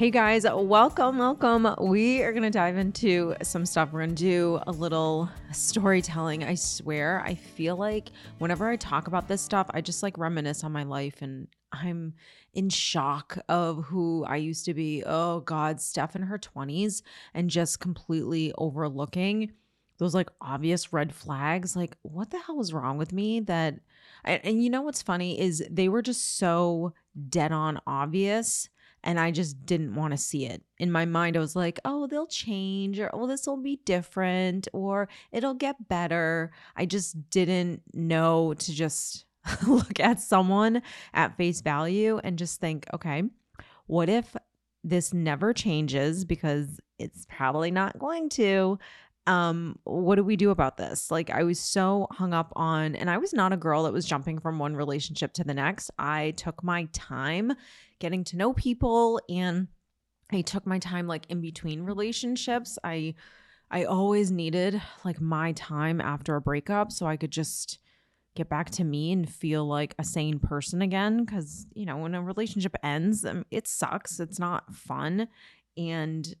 Hey guys, welcome, welcome. We are going to dive into some stuff. We're going to do a little storytelling. I swear, I feel like whenever I talk about this stuff, I just like reminisce on my life and I'm in shock of who I used to be. Oh God, Steph in her 20s and just completely overlooking those like obvious red flags. Like, what the hell was wrong with me that and you know what's funny is they were just so dead on obvious and I just didn't want to see it. In my mind, I was like, oh, they'll change, or oh, this will be different, or it'll get better. I just didn't know to just look at someone at face value and just think, okay, what if this never changes because it's probably not going to? Um what do we do about this like i was so hung up on and i was not a girl that was jumping from one relationship to the next i took my time getting to know people and I took my time like in between relationships. I I always needed like my time after a breakup so I could just get back to me and feel like a sane person again cuz you know when a relationship ends um, it sucks. It's not fun and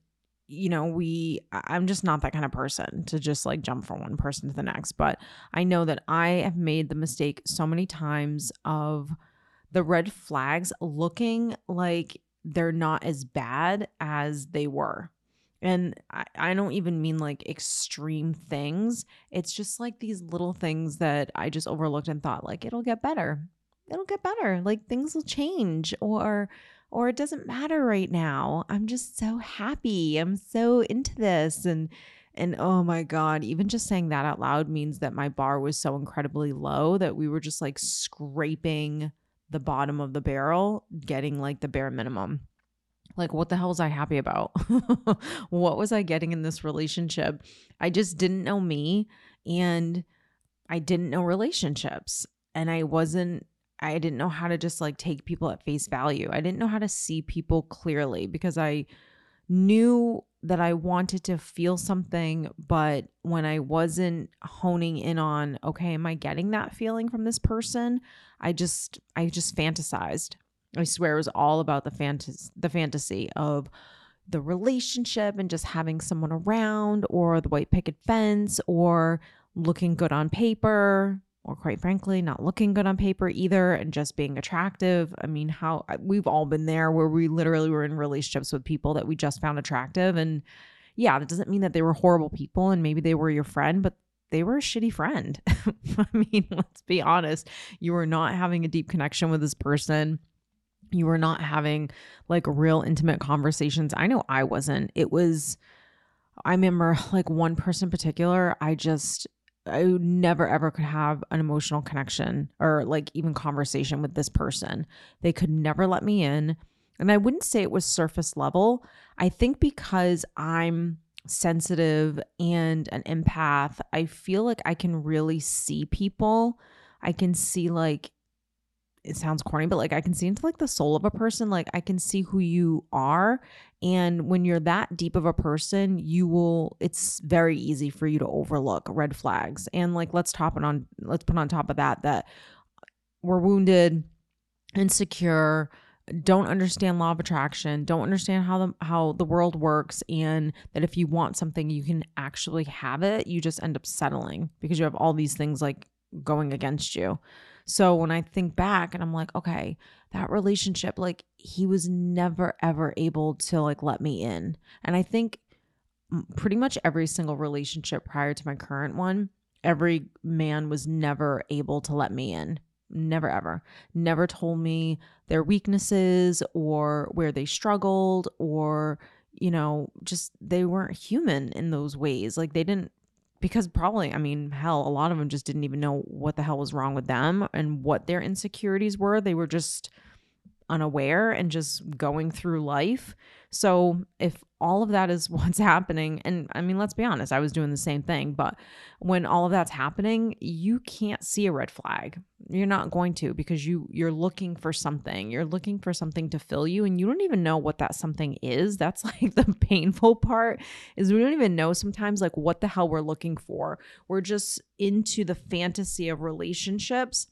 you know, we, I'm just not that kind of person to just like jump from one person to the next. But I know that I have made the mistake so many times of the red flags looking like they're not as bad as they were. And I, I don't even mean like extreme things. It's just like these little things that I just overlooked and thought like it'll get better. It'll get better. Like things will change or or it doesn't matter right now. I'm just so happy. I'm so into this and and oh my god, even just saying that out loud means that my bar was so incredibly low that we were just like scraping the bottom of the barrel, getting like the bare minimum. Like, what the hell was I happy about? what was I getting in this relationship? I just didn't know me and I didn't know relationships. And I wasn't, I didn't know how to just like take people at face value. I didn't know how to see people clearly because I knew that I wanted to feel something, but when I wasn't honing in on, okay, am I getting that feeling from this person? I just I just fantasized. I swear it was all about the fantasy the fantasy of the relationship and just having someone around or the white picket fence or looking good on paper or quite frankly not looking good on paper either and just being attractive. I mean how we've all been there where we literally were in relationships with people that we just found attractive. And yeah that doesn't mean that they were horrible people and maybe they were your friend but they were a shitty friend. I mean let's be honest. You were not having a deep connection with this person. You were not having like real intimate conversations. I know i wasn't. It was i remember like one person in particular i just I never ever could have an emotional connection or like even conversation with this person. They could never let me in. And I wouldn't say it was surface level. I think because I'm sensitive and an empath, I feel like I can really see people. I can see like it sounds corny, but like I can see into like the soul of a person. Like I can see who you are. And when you're that deep of a person, you will, it's very easy for you to overlook red flags. And like, let's top it on, let's put on top of that, that we're wounded, insecure, don't understand law of attraction, don't understand how the how the world works and that if you want something you can actually have it, you just end up settling because you have all these things like going against you. So when I think back and I'm like, okay, that relationship, like he was never ever able to like let me in. And I think pretty much every single relationship prior to my current one, every man was never able to let me in. Never ever. Never told me their weaknesses or where they struggled or you know, just they weren't human in those ways. Like they didn't because probably, I mean, hell, a lot of them just didn't even know what the hell was wrong with them and what their insecurities were. They were just unaware and just going through life. So, if all of that is what's happening, and I mean, let's be honest, I was doing the same thing, but when all of that's happening, you can't see a red flag. You're not going to because you you're looking for something. You're looking for something to fill you and you don't even know what that something is. That's like the painful part is we don't even know sometimes like what the hell we're looking for. We're just into the fantasy of relationships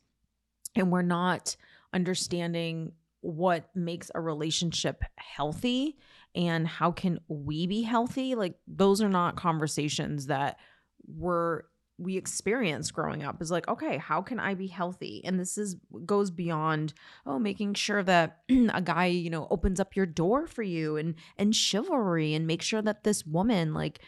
and we're not understanding what makes a relationship healthy and how can we be healthy? Like those are not conversations that were we experienced growing up. Is like okay how can i be healthy? And this is goes beyond oh making sure that a guy you know opens up your door for you and and chivalry and make sure that this woman like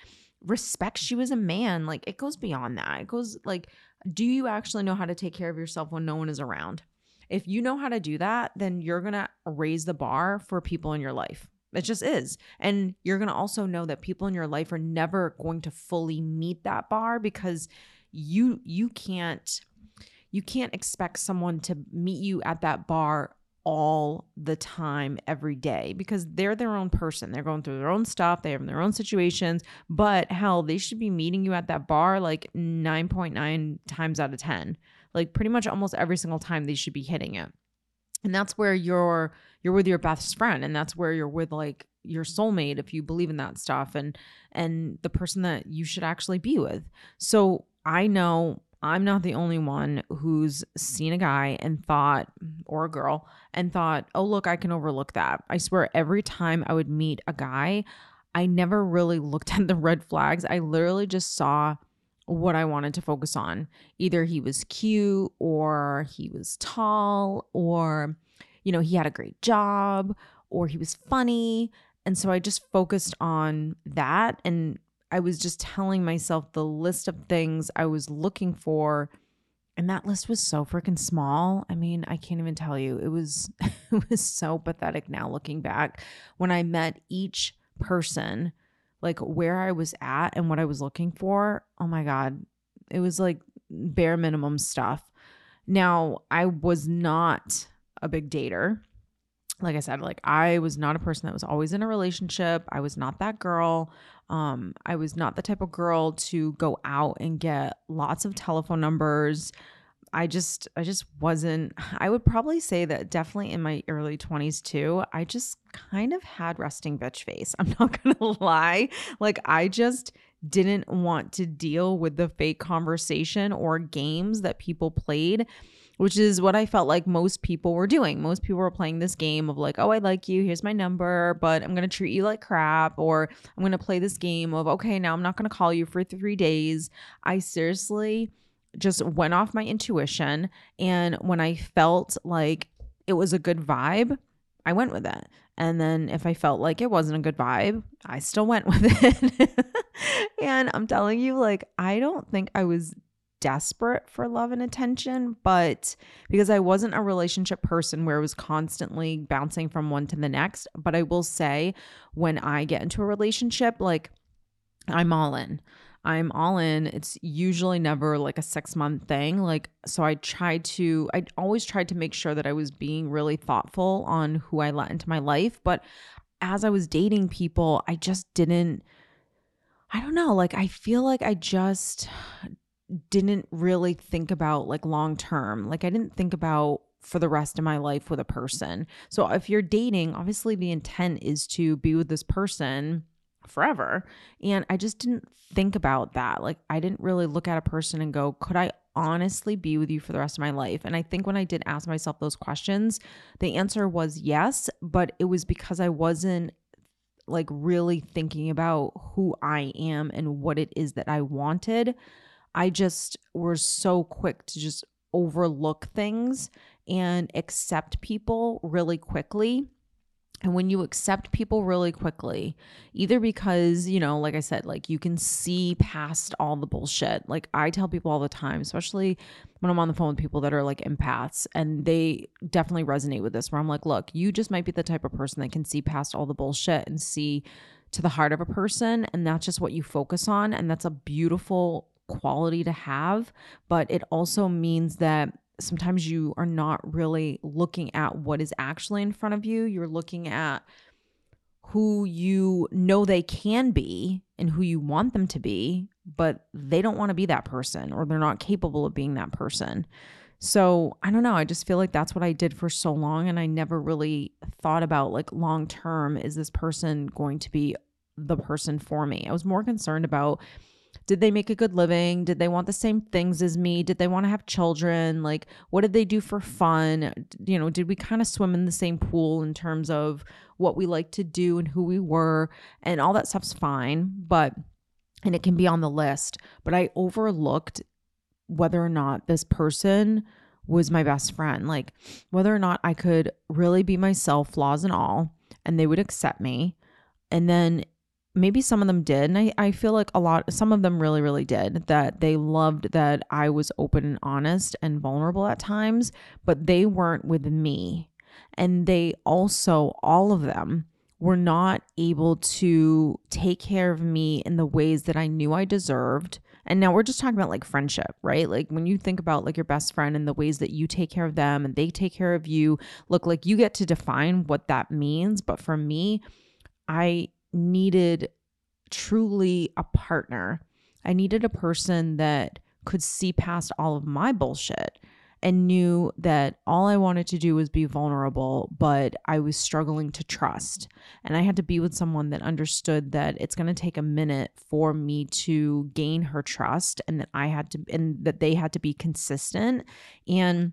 respects you as a man. Like it goes beyond that. It goes like do you actually know how to take care of yourself when no one is around if you know how to do that then you're going to raise the bar for people in your life it just is. And you're going to also know that people in your life are never going to fully meet that bar because you you can't you can't expect someone to meet you at that bar all the time every day because they're their own person. They're going through their own stuff, they have their own situations, but hell, they should be meeting you at that bar like 9.9 times out of 10. Like pretty much almost every single time they should be hitting it. And that's where you're you're with your best friend and that's where you're with like your soulmate if you believe in that stuff and and the person that you should actually be with. So i know i'm not the only one who's seen a guy and thought or a girl and thought oh look i can overlook that. I swear every time i would meet a guy i never really looked at the red flags. I literally just saw what I wanted to focus on. Either he was cute or he was tall or, you know, he had a great job or he was funny. And so I just focused on that. And I was just telling myself the list of things I was looking for. And that list was so freaking small. I mean, I can't even tell you. It was it was so pathetic now looking back when I met each person like where I was at and what I was looking for, oh my God, it was like bare minimum stuff. Now, I was not a big dater. Like I said, like I was not a person that was always in a relationship. I was not that girl. Um, I was not the type of girl to go out and get lots of telephone numbers. I just I just wasn't I would probably say that definitely in my early 20s too, I just kind of had resting bitch face. I'm not going to lie. Like I just didn't want to deal with the fake conversation or games that people played which is what I felt like most people were doing. Most people were playing this game of like, oh, I like you, here's my number, but I'm gonna treat you like crap, or I'm gonna play this game of, okay, now I'm not gonna call you for three days. I seriously just went off my intuition. And when I felt like it was a good vibe, I went with it. And then if I felt like it wasn't a good vibe, I still went with it. and I'm telling you, like, I don't think I was desperate for love and attention, but because I wasn't a relationship person where it was constantly bouncing from one to the next. But I will say, when I get into a relationship, like, I'm all in. I'm all in. It's usually never like a six month thing. Like, so I tried to, I always tried to make sure that I was being really thoughtful on who I let into my life. But as I was dating people, I just didn't, I don't know, like, I feel like I just didn't really think about like long term. Like, I didn't think about for the rest of my life with a person. So if you're dating, obviously the intent is to be with this person forever. And I just didn't think about that. Like, I didn't really look at a person and go, could I honestly be with you for the rest of my life? And I think when I did ask myself those questions, the answer was yes, but it was because I wasn't like really thinking about who I am and what it is that I wanted. I just was so quick to just overlook things and accept people really quickly and when you accept people really quickly, either because, you know, like I said, like you can see past all the bullshit. Like I tell people all the time, especially when I'm on the phone with people that are like empaths, and they definitely resonate with this, where I'm like, look, you just might be the type of person that can see past all the bullshit and see to the heart of a person. And that's just what you focus on. And that's a beautiful quality to have. But it also means that sometimes you are not really looking at what is actually in front of you. You're looking at who you know they can be and who you want them to be, but they don't want to be that person or they're not capable of being that person. So I don't know. I just feel like that's what I did for so long. And I never really thought about like long term, is this person going to be the person for me? I was more concerned about did they make a good living? Did they want the same things as me? Did they want to have children? Like, what did they do for fun? You know, did we kind of swim in the same pool in terms of what we like to do and who we were? And all that stuff's fine, but, and it can be on the list. But I overlooked whether or not this person was my best friend, like whether or not I could really be myself, flaws and all, and they would accept me. And then maybe some of them did. And I, I feel like a lot, some of them really, really did that they loved that I was open and honest and vulnerable at times, but they weren't with me. And they also, all of them, were not able to take care of me in the ways that I knew I deserved. And now we're just talking about like friendship, right? Like when you think about like your best friend and the ways that you take care of them and they take care of you, look like you get to define what that means. But for me, I needed truly a partner. I needed a person that could see past all of my bullshit and knew that all I wanted to do was be vulnerable, but I was struggling to trust. And I had to be with someone that understood that it's going to take a minute for me to gain her trust and that I had to, and that they had to be consistent. And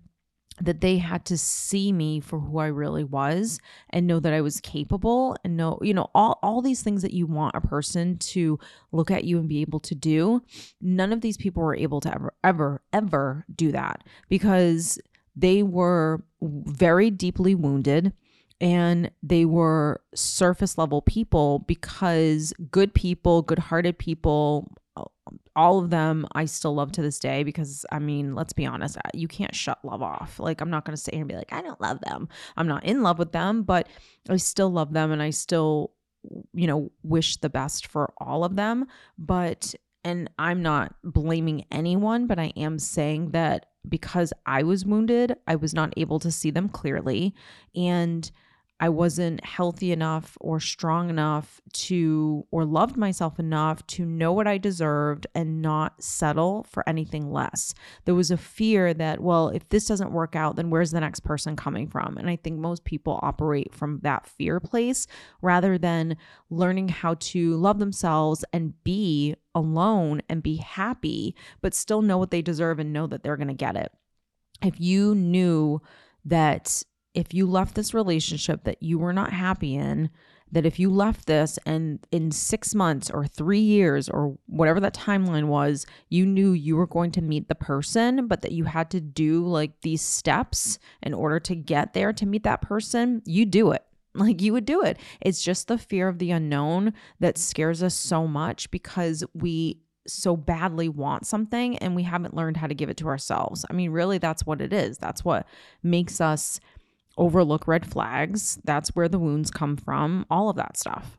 that they had to see me for who I really was and know that I was capable and know, you know, all, all these things that you want a person to look at you and be able to do. None of these people were able to ever, ever, ever do that because they were very deeply wounded and they were surface level people because good people, good hearted people, all of them I still love to this day because I mean, let's be honest, uh, you can't shut love off. Like I'm not going to sit here and be like I don't love them. I'm not in love with them, but I still love them and I still you know wish the best for all of them, but and I'm not blaming anyone, but I am saying that because I was wounded, I was not able to see them clearly and I wasn't healthy enough or strong enough to, or loved myself enough to know what I deserved and not settle for anything less. There was a fear that, well, if this doesn't work out, then where's the next person coming from? And I think most people operate from that fear place rather than learning how to love themselves and be alone and be happy, but still know what they deserve and know that they're going to get it. If you knew that if you left this relationship that you were not happy in, that if you left this and in six months or three years or whatever that timeline was, you knew you were going to meet the person, but that you had to do like these steps in order to get there to meet that person, you do it. Like you would do it. It's just the fear of the unknown that scares us so much because we so badly want something and we haven't learned how to give it to ourselves. I mean, really, that's what it is. That's what makes us overlook red flags. That's where the wounds come from, all of that stuff.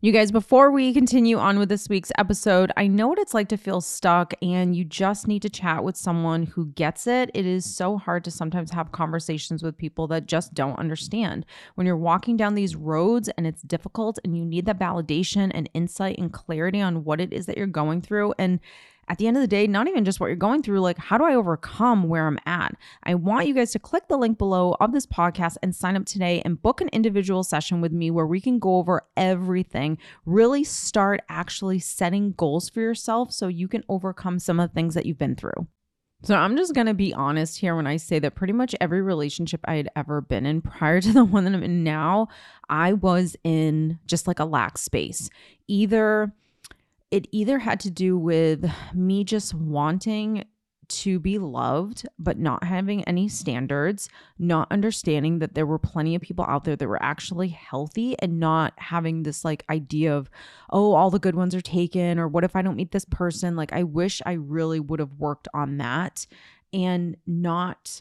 You guys, before we continue on with this week's episode, I know what it's like to feel stuck and you just need to chat with someone who gets it. It is so hard to sometimes have conversations with people that just don't understand. When you're walking down these roads and it's difficult and you need that validation and insight and clarity on what it is that you're going through and at the end of the day, not even just what you're going through, like how do I overcome where I'm at? I want you guys to click the link below of this podcast and sign up today and book an individual session with me where we can go over everything. Really start actually setting goals for yourself so you can overcome some of the things that you've been through. So I'm just going to be honest here when I say that pretty much every relationship I had ever been in prior to the one that I'm in now, I was in just like a lack space. Either it either had to do with me just wanting to be loved, but not having any standards, not understanding that there were plenty of people out there that were actually healthy and not having this like idea of, oh, all the good ones are taken, or what if I don't meet this person? Like, I wish I really would have worked on that and not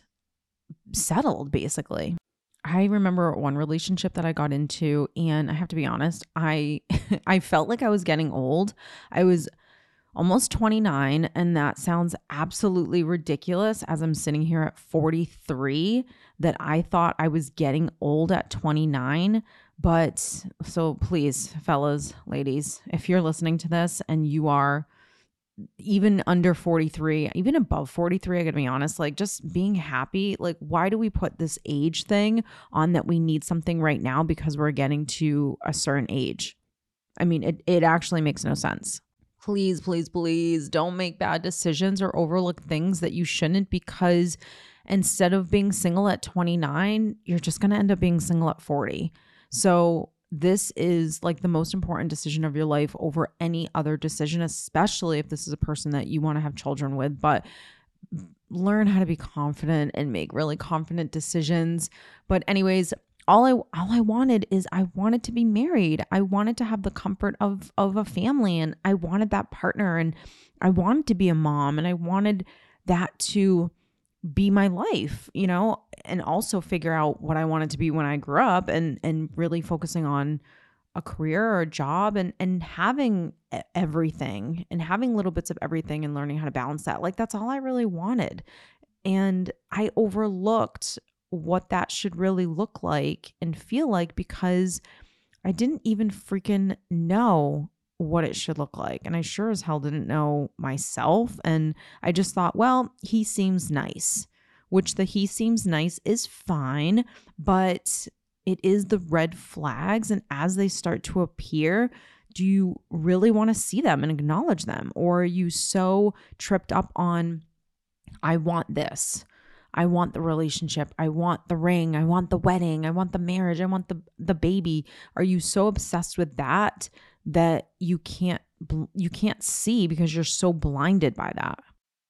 settled, basically. I remember one relationship that I got into and I have to be honest, I I felt like I was getting old. I was almost 29 and that sounds absolutely ridiculous as I'm sitting here at 43 that I thought I was getting old at 29, but so please fellas, ladies, if you're listening to this and you are even under 43, even above 43, I gotta be honest, like just being happy. Like, why do we put this age thing on that we need something right now because we're getting to a certain age? I mean, it, it actually makes no sense. please, please, please don't make bad decisions or overlook things that you shouldn't because instead of being single at 29, you're just to end up being single at 40. So, this is like the most important decision of your life over any other decision, especially if this is a person that you want to have children with. But learn how to be confident and make really confident decisions. But, anyways, all I all I wanted is I wanted to be married. I wanted to have the comfort of of a family and I wanted that partner and I wanted to be a mom and I wanted that to be my life, you know, and also figure out what I wanted to be when I grew up and and really focusing on a career or a job and and having everything and having little bits of everything and learning how to balance that. Like that's all I really wanted. And I overlooked what that should really look like and feel like because I didn't even freaking know what it should look like. And I sure as hell didn't know myself. And I just thought, well, he seems nice, which the he seems nice is fine, but it is the red flags. And as they start to appear, do you really want to see them and acknowledge them? Or are you so tripped up on, I want this? I want the relationship. I want the ring. I want the wedding. I want the marriage. I want the the baby. Are you so obsessed with that that you can't you can't see because you're so blinded by that?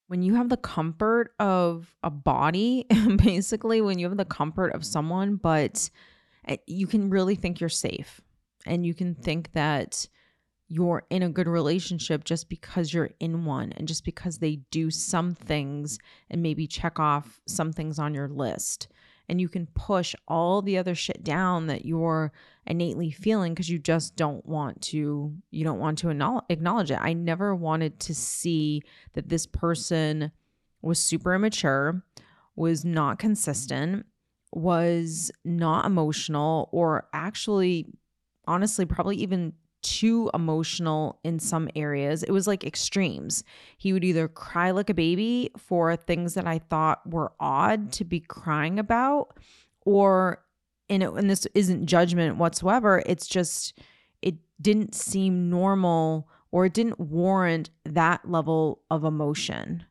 When you have the comfort of a body, basically when you have the comfort of someone but eh, you can really think you're safe and you can think that you're in a good relationship just because you're in one and just because they do some things and maybe check off some things on your list. And you can push all the other shit down that you're innately feeling because you just don't want to, you don't want to acknowledge it. I never wanted to see that this person was super immature, was not consistent, was not emotional, or actually, honestly, probably even too emotional in some areas. It was like extremes. He would either cry like a baby for things that I thought were odd to be crying about, or and, it, and this isn't judgment whatsoever. It's just it didn't seem normal or it didn't warrant that level of emotion.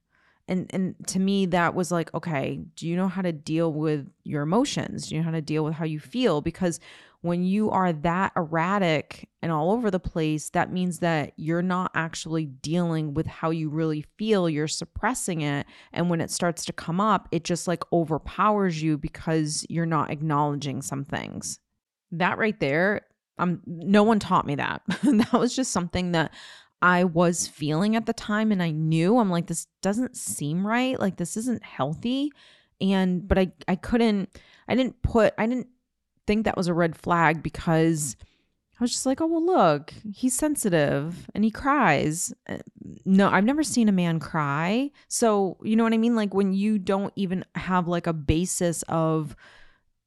And and to me that was like, okay, do you know how to deal with your emotions? Do you know how to deal with how you feel? Because when you are that erratic and all over the place, that means that you're not actually dealing with how you really feel. You're suppressing it. And when it starts to come up, it just like overpowers you because you're not acknowledging some things. That right there, um, no one taught me that. that was just something that I was feeling at the time. And I knew I'm like, this doesn't seem right. Like, this isn't healthy. And, but I, I couldn't, I didn't put, I didn't think that was a red flag because I was just like, oh, well, look, he's sensitive and he cries. Uh, no, I've never seen a man cry. So, you know what I mean? Like when you don't even have like a basis of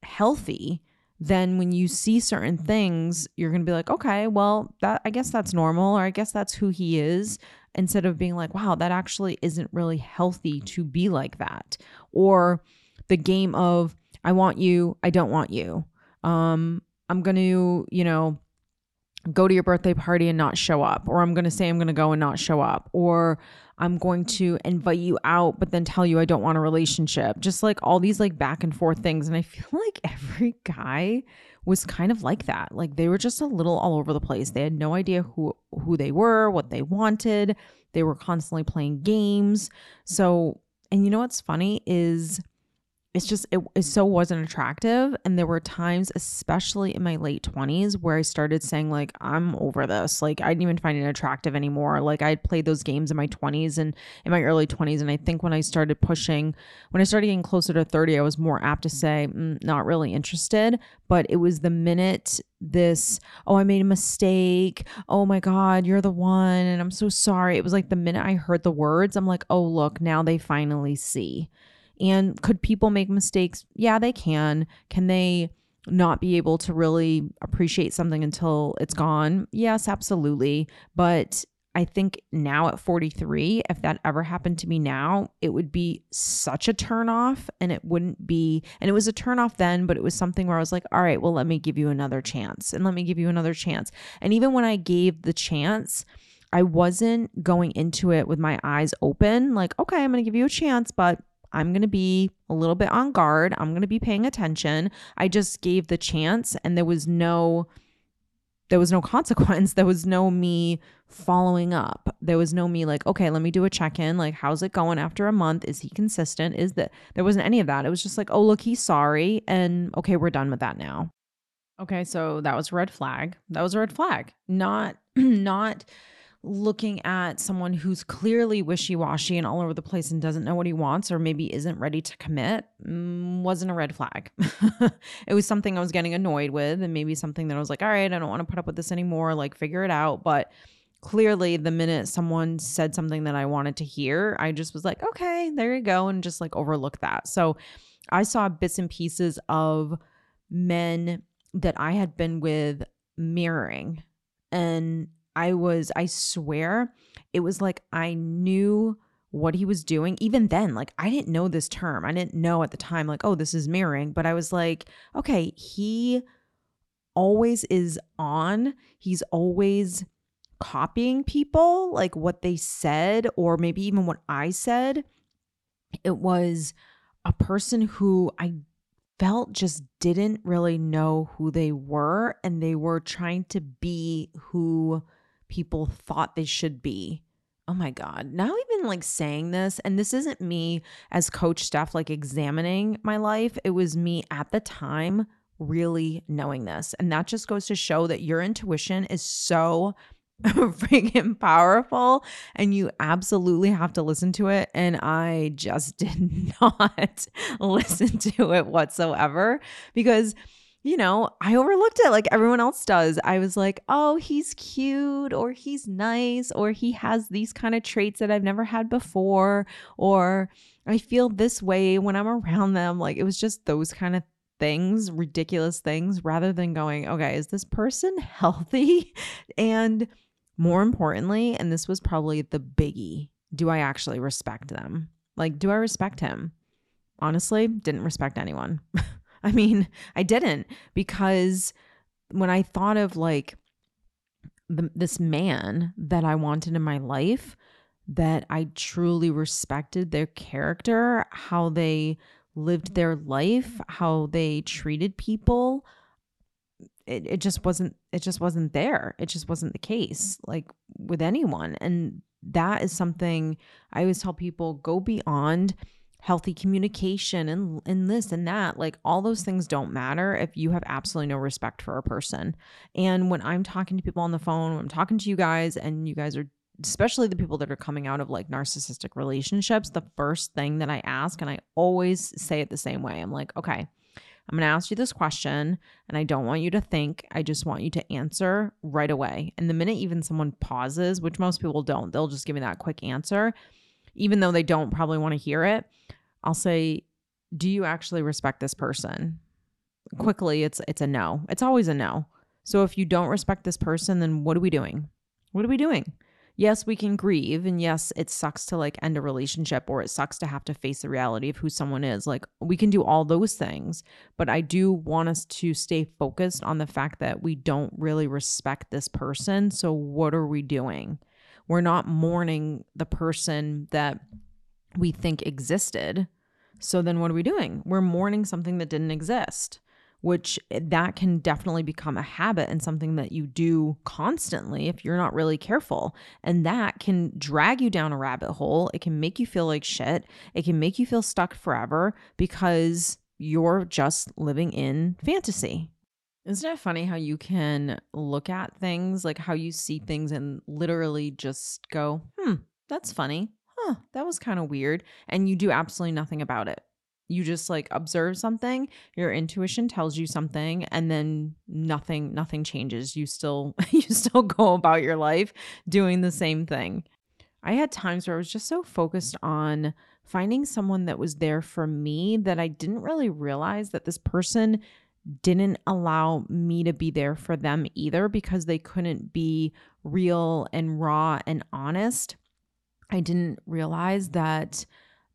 healthy, then when you see certain things, you're going to be like, okay, well, that I guess that's normal or I guess that's who he is instead of being like, wow, that actually isn't really healthy to be like that. Or the game of I want you, I don't want you um, I'm going to, you know, go to your birthday party and not show up, or I'm going to say I'm going to go and not show up, or I'm going to invite you out, but then tell you I don't want a relationship. Just like all these like back and forth things. And I feel like every guy was kind of like that. Like they were just a little all over the place. They had no idea who who they were, what they wanted. They were constantly playing games. So, and you know what's funny is it's just it, it so wasn't attractive. And there were times especially in my late 20s where i started saying like i'm over this. Like i didn't even find it attractive anymore. Like i played those games in my 20s and in my early 20s and i think when i started pushing when i started getting closer to 30 i was more apt to say mm, not really interested. But it was the minute this oh i made a mistake. Oh my god you're the one. And i'm so sorry. It was like the minute i heard the words i'm like oh look now they finally see and could people make mistakes? Yeah, they can. Can they not be able to really appreciate something until it's gone? Yes, absolutely. But I think now at 43, if that ever happened to me now, it would be such a turnoff and it wouldn't be, and it was a turnoff then, but it was something where I was like, all right, well, let me give you another chance and let me give you another chance. And even when I gave the chance, I wasn't going into it with my eyes open, like, okay, I'm going to give you a chance, but I'm going to be a little bit on guard. I'm going to be paying attention. I just gave the chance and there was no there was no consequence. There was no me following up. There was no me like, okay, let me do a check-in. Like, how's it going after a month? Is he consistent? Is that there wasn't any of that. It was just like, oh, look, he's sorry. And okay, we're done with that now. Okay, so that was red flag. That was a red flag. Not not looking at someone who's clearly wishy-washy and all over the place and doesn't know what he wants or maybe isn't ready to commit mm, wasn't a red flag. it was something I was getting annoyed with and maybe something that I was like, "All right, I don't want to put up with this anymore, like figure it out." But clearly the minute someone said something that I wanted to hear, I just was like, "Okay, there you go," and just like overlook that. So I saw bits and pieces of men that I had been with mirroring and I was, I swear, it was like I knew what he was doing. Even then, like I didn't know this term. I didn't know at the time, like, oh, this is mirroring. But I was like, okay, he always is on. He's always copying people, like what they said, or maybe even what I said. It was a person who I felt just didn't really know who they were and they were trying to be who people thought they should be. Oh my God. Now, even like saying this, and this isn't me as coach Steph like examining my life, it was me at the time really knowing this. And that just goes to show that your intuition is so freaking powerful and you absolutely have to listen to it. And I just did not listen to it whatsoever because you know, I overlooked it like everyone else does. I was like, oh, he's cute, or he's nice, or he has these kind of traits that I've never had before, or I feel this way when I'm around them. Like it was just those kind of things, ridiculous things, rather than going, okay, is this person healthy? And more importantly, and this was probably the biggie, do I actually respect them? Like, do I respect him? Honestly, didn't respect anyone. I mean, I didn't because when I thought of like the, this man that I wanted in my life, that I truly respected their character, how they lived their life, how they treated people, it, it just wasn't it just wasn't there. It just wasn't the case like with anyone. And that is something I always tell people go beyond healthy communication and and this and that like all those things don't matter if you have absolutely no respect for a person. And when i'm talking to people on the phone i'm talking to you guys and you guys are especially the people that are coming out of like narcissistic relationships the first thing that i ask and i always say it the same way. I'm like okay i'm going to ask you this question and i don't want you to think. I just want you to answer right away. And the minute even someone pauses which most people don't they'll just give me that quick answer even though they don't probably want to hear it, I'll say, "Do you actually respect this person?" Quickly, it's it's a no. It's always a no. So if you don't respect this person, then what are we doing? What are we doing? Yes, we can grieve and yes, it sucks to like end a relationship or it sucks to have to face the reality of who someone is. Like we can do all those things, but I do want us to stay focused on the fact that we don't really respect this person. So what are we doing? We're not mourning the person that we think existed. So then what are we doing? We're mourning something that didn't exist, which eh, that can definitely become a habit and something that you do constantly if you're not really careful. And that can drag you down a rabbit hole. It can make you feel like shit. It can make you feel stuck forever because you're just living in fantasy. Isn't it funny how you can look at things, like how you see things and literally just go, hmm, that's funny. Huh, that was kind of weird. And you do absolutely nothing about it. You just like observe something, your intuition tells you something, and then nothing, nothing changes. You still, you still go about your life doing the same thing. I had times where I was just so focused on finding someone that was there for me that I didn't really realize that this person didn't allow me to be there for them either because they couldn't be real and raw and honest. I didn't realize that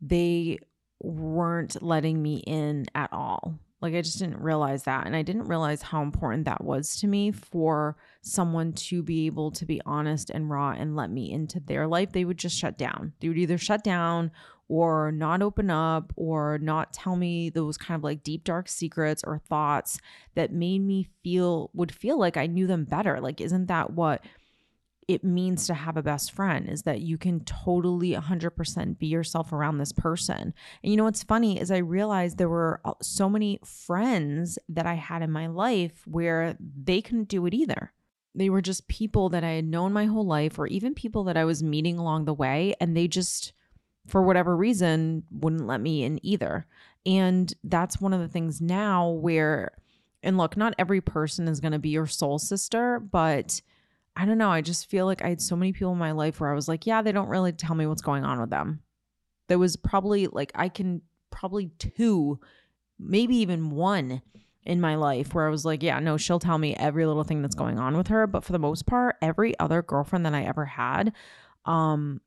they weren't letting me in at all. Like I just didn't realize that. And I didn't realize how important that was to me for someone to be able to be honest and raw and let me into their life. They would just shut down. They would either shut down or not open up or not tell me those kind of like deep dark secrets or thoughts that made me feel would feel like I knew them better. Like isn't that what it means to have a best friend is that you can totally 100% be yourself around this person. And you know what's funny is I realized there were uh, so many friends that I had in my life where they couldn't do it either. They were just people that I had known my whole life or even people that I was meeting along the way and they just for whatever reason wouldn't let me in either. And that's one of the things now where and look, not every person is going to be your soul sister, but I don't know, I just feel like I had so many people in my life where I was like, yeah, they don't really tell me what's going on with them. There was probably like I can probably two, maybe even one in my life where I was like, yeah, no, she'll tell me every little thing that's going on with her, but for the most part, every other girlfriend that I ever had um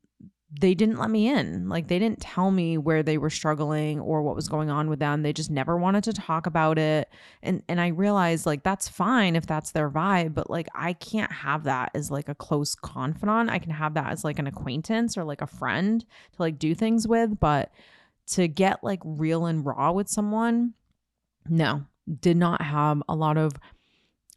they didn't let me in. Like they didn't tell me where they were struggling or what was going on with them. They just never wanted to talk about it. And and I realized like that's fine if that's their vibe, but like I can't have that as like a close confidant. I can have that as like an acquaintance or like a friend to like do things with, but to get like real and raw with someone, no. Did not have a lot of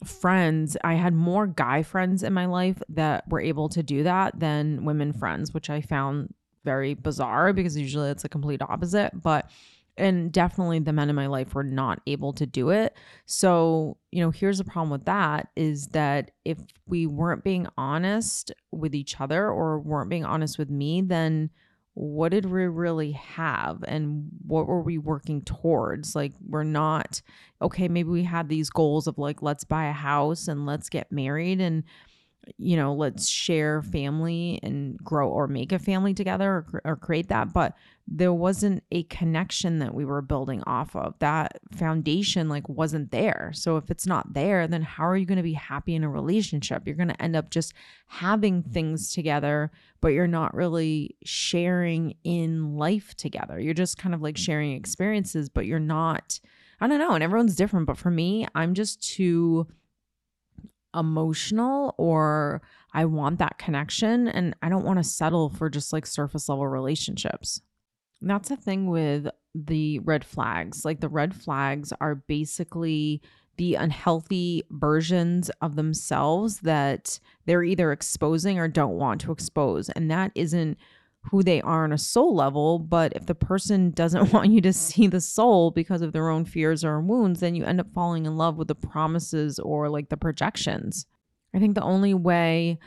friends, I had more guy friends in my life that were able to do that than women friends, which I found very bizarre because usually it's a complete opposite. But and definitely the men in my life were not able to do it. So, you know, here's the problem with that is that if we weren't being honest with each other or weren't being honest with me, then what did we really have and what were we working towards? Like we're not okay maybe we had these goals of like let's buy a house and let's get married and you know, let's share family and grow or make a family together or, or, create that. But there wasn't a connection that we were building off of. That foundation, like, wasn't there. So if it's not there, then how are you going to be happy in a relationship? You're going to end up just having things together, but you're not really sharing in life together. You're just kind of like mm. sharing experiences, but you're not, I don't know. And everyone's different. But for me, I'm just too emotional or I want that connection and I don't want to settle for just like surface level relationships. And that's the thing with the red flags. Like the red flags are basically the unhealthy versions of themselves that they're either exposing or don't want to expose. And that isn't who they are on a soul level. But if the person doesn't want you to see the soul because of their own fears or wounds, then you end up falling in love with the promises or like the projections. I think the only way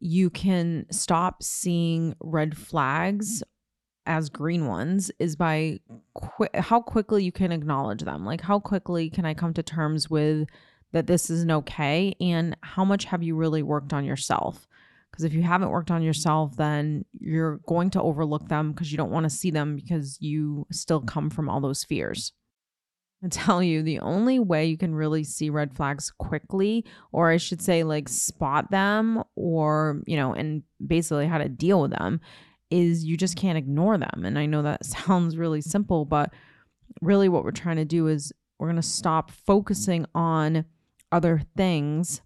you can stop seeing red flags as green ones is by how quickly you can acknowledge them. Like, how quickly can I come to terms with that this isn't okay? And how much have you really worked on yourself? Because if you haven't worked on yourself, then you're going to overlook them because you don't want to see them because you still come from all those fears. I tell you, the only way you can really see red flags quickly, or I should say, like spot them, or, you know, and basically how to deal with them, is you just can't ignore them. And I know that sounds really simple, but really what we're trying to do is we're going to stop focusing on other things,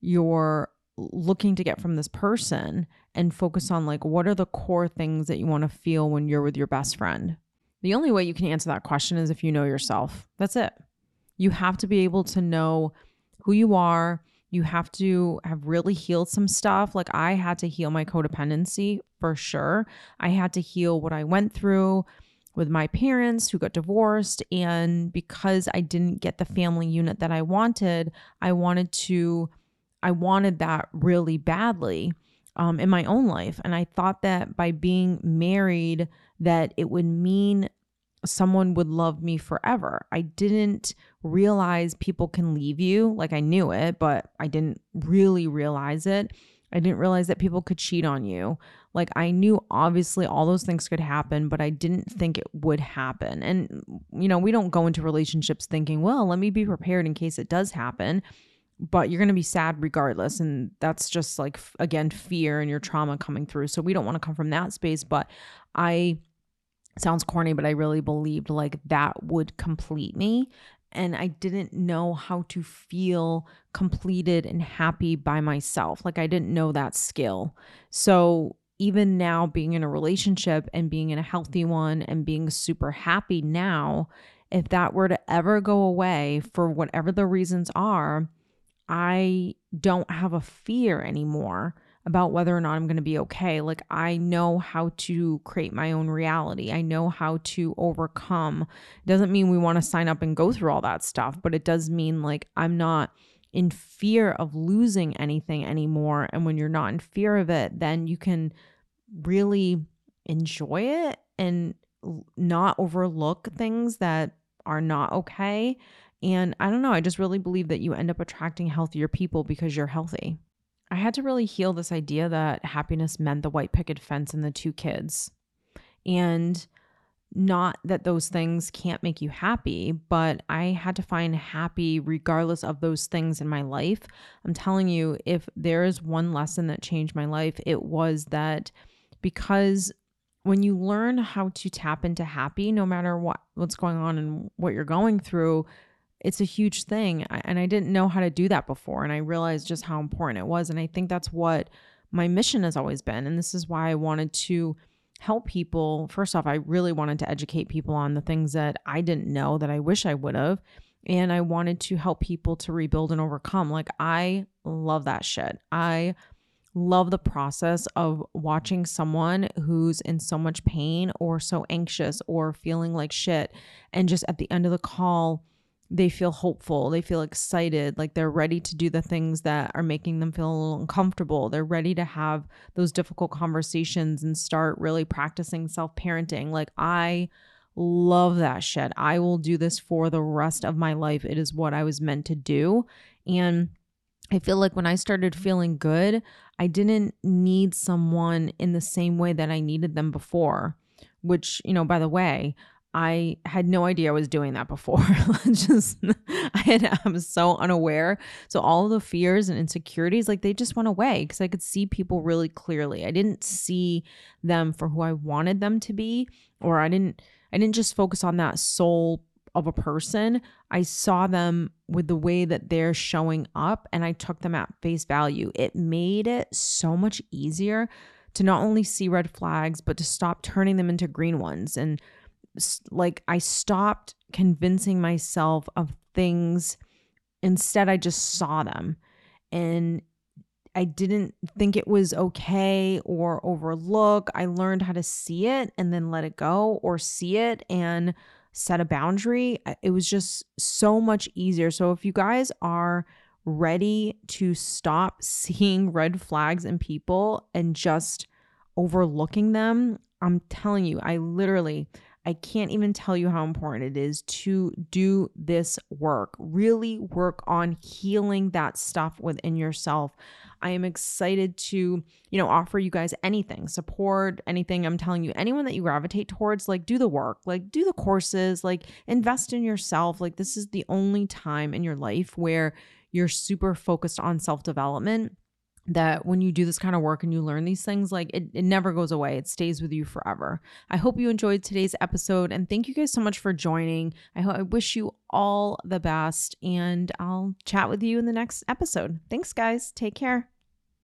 your looking to get from this person and focus on like what are the core things that you want to feel when you're with your best friend. The only way you can answer that question is if you know yourself. That's it. You have to be able to know who you are. You have to have really healed some stuff. Like I had to heal my codependency for sure. I had to heal what I went through with my parents who got divorced. And because I didn't get the family unit that I wanted, I wanted to I wanted that really badly um, in my own life. And I thought that by being married, that it would mean someone would love me forever. I didn't realize people can leave you. Like I knew it, but I didn't really realize it. I didn't realize that people could cheat on you. Like I knew obviously all those things could happen, but I didn't think it would happen. And you know, we don't go into relationships thinking, well, let me be prepared in case it does happen but you're going to be sad regardless and that's just like again fear and your trauma coming through so we don't want to come from that space but i sounds corny but i really believed like that would complete me and I didn't know how to feel completed and happy by myself. Like I didn't know that skill. So even now being in a relationship and being in a healthy one and being super happy now, if that were to ever go away for whatever the reasons are, I don't have a fear anymore about whether or not I'm going to be okay. Like, I know how to create my own reality. I know how to overcome. It doesn't mean we want to sign up and go through all that stuff, but it does mean like I'm not in fear of losing anything anymore. And when you're not in fear of it, then you can really enjoy it and not overlook things that are not okay. And I don't know, I just really believe that you end up attracting healthier people because you're healthy. I had to really heal this idea that happiness meant the white picket fence and the two kids. And not that those things can't make you happy, but I had to find happy regardless of those things in my life. I'm telling you, if there is one lesson that changed my life, it was that because when you learn how to tap into happy, no matter what what's going on and what you're going through, it's a huge thing. And I didn't know how to do that before. And I realized just how important it was. And I think that's what my mission has always been. And this is why I wanted to help people. First off, I really wanted to educate people on the things that I didn't know that I wish I would have. And I wanted to help people to rebuild and overcome. Like, I love that shit. I love the process of watching someone who's in so much pain or so anxious or feeling like shit. And just at the end of the call, they feel hopeful, they feel excited, like they're ready to do the things that are making them feel a little uncomfortable. They're ready to have those difficult conversations and start really practicing self parenting. Like, I love that shit. I will do this for the rest of my life. It is what I was meant to do. And I feel like when I started feeling good, I didn't need someone in the same way that I needed them before, which, you know, by the way, I had no idea I was doing that before. just I had I was so unaware. So all the fears and insecurities like they just went away because I could see people really clearly. I didn't see them for who I wanted them to be or I didn't I didn't just focus on that soul of a person. I saw them with the way that they're showing up and I took them at face value. It made it so much easier to not only see red flags but to stop turning them into green ones and like I stopped convincing myself of things. Instead, I just saw them. And I didn't think it was okay or overlook. I learned how to see it and then let it go or see it and set a boundary. It was just so much easier. So if you guys are ready to stop seeing red flags in people and just overlooking them, I'm telling you, I literally I can't even tell you how important it is to do this work. Really work on healing that stuff within yourself. I am excited to, you know, offer you guys anything, support, anything. I'm telling you, anyone that you gravitate towards, like do the work, like do the courses, like invest in yourself. Like this is the only time in your life where you're super focused on self-development that when you do this kind of work and you learn these things, like it, it never goes away. It stays with you forever. I hope you enjoyed today's episode and thank you guys so much for joining. I, ho- I wish you all the best and I'll chat with you in the next episode. Thanks, guys. Take care.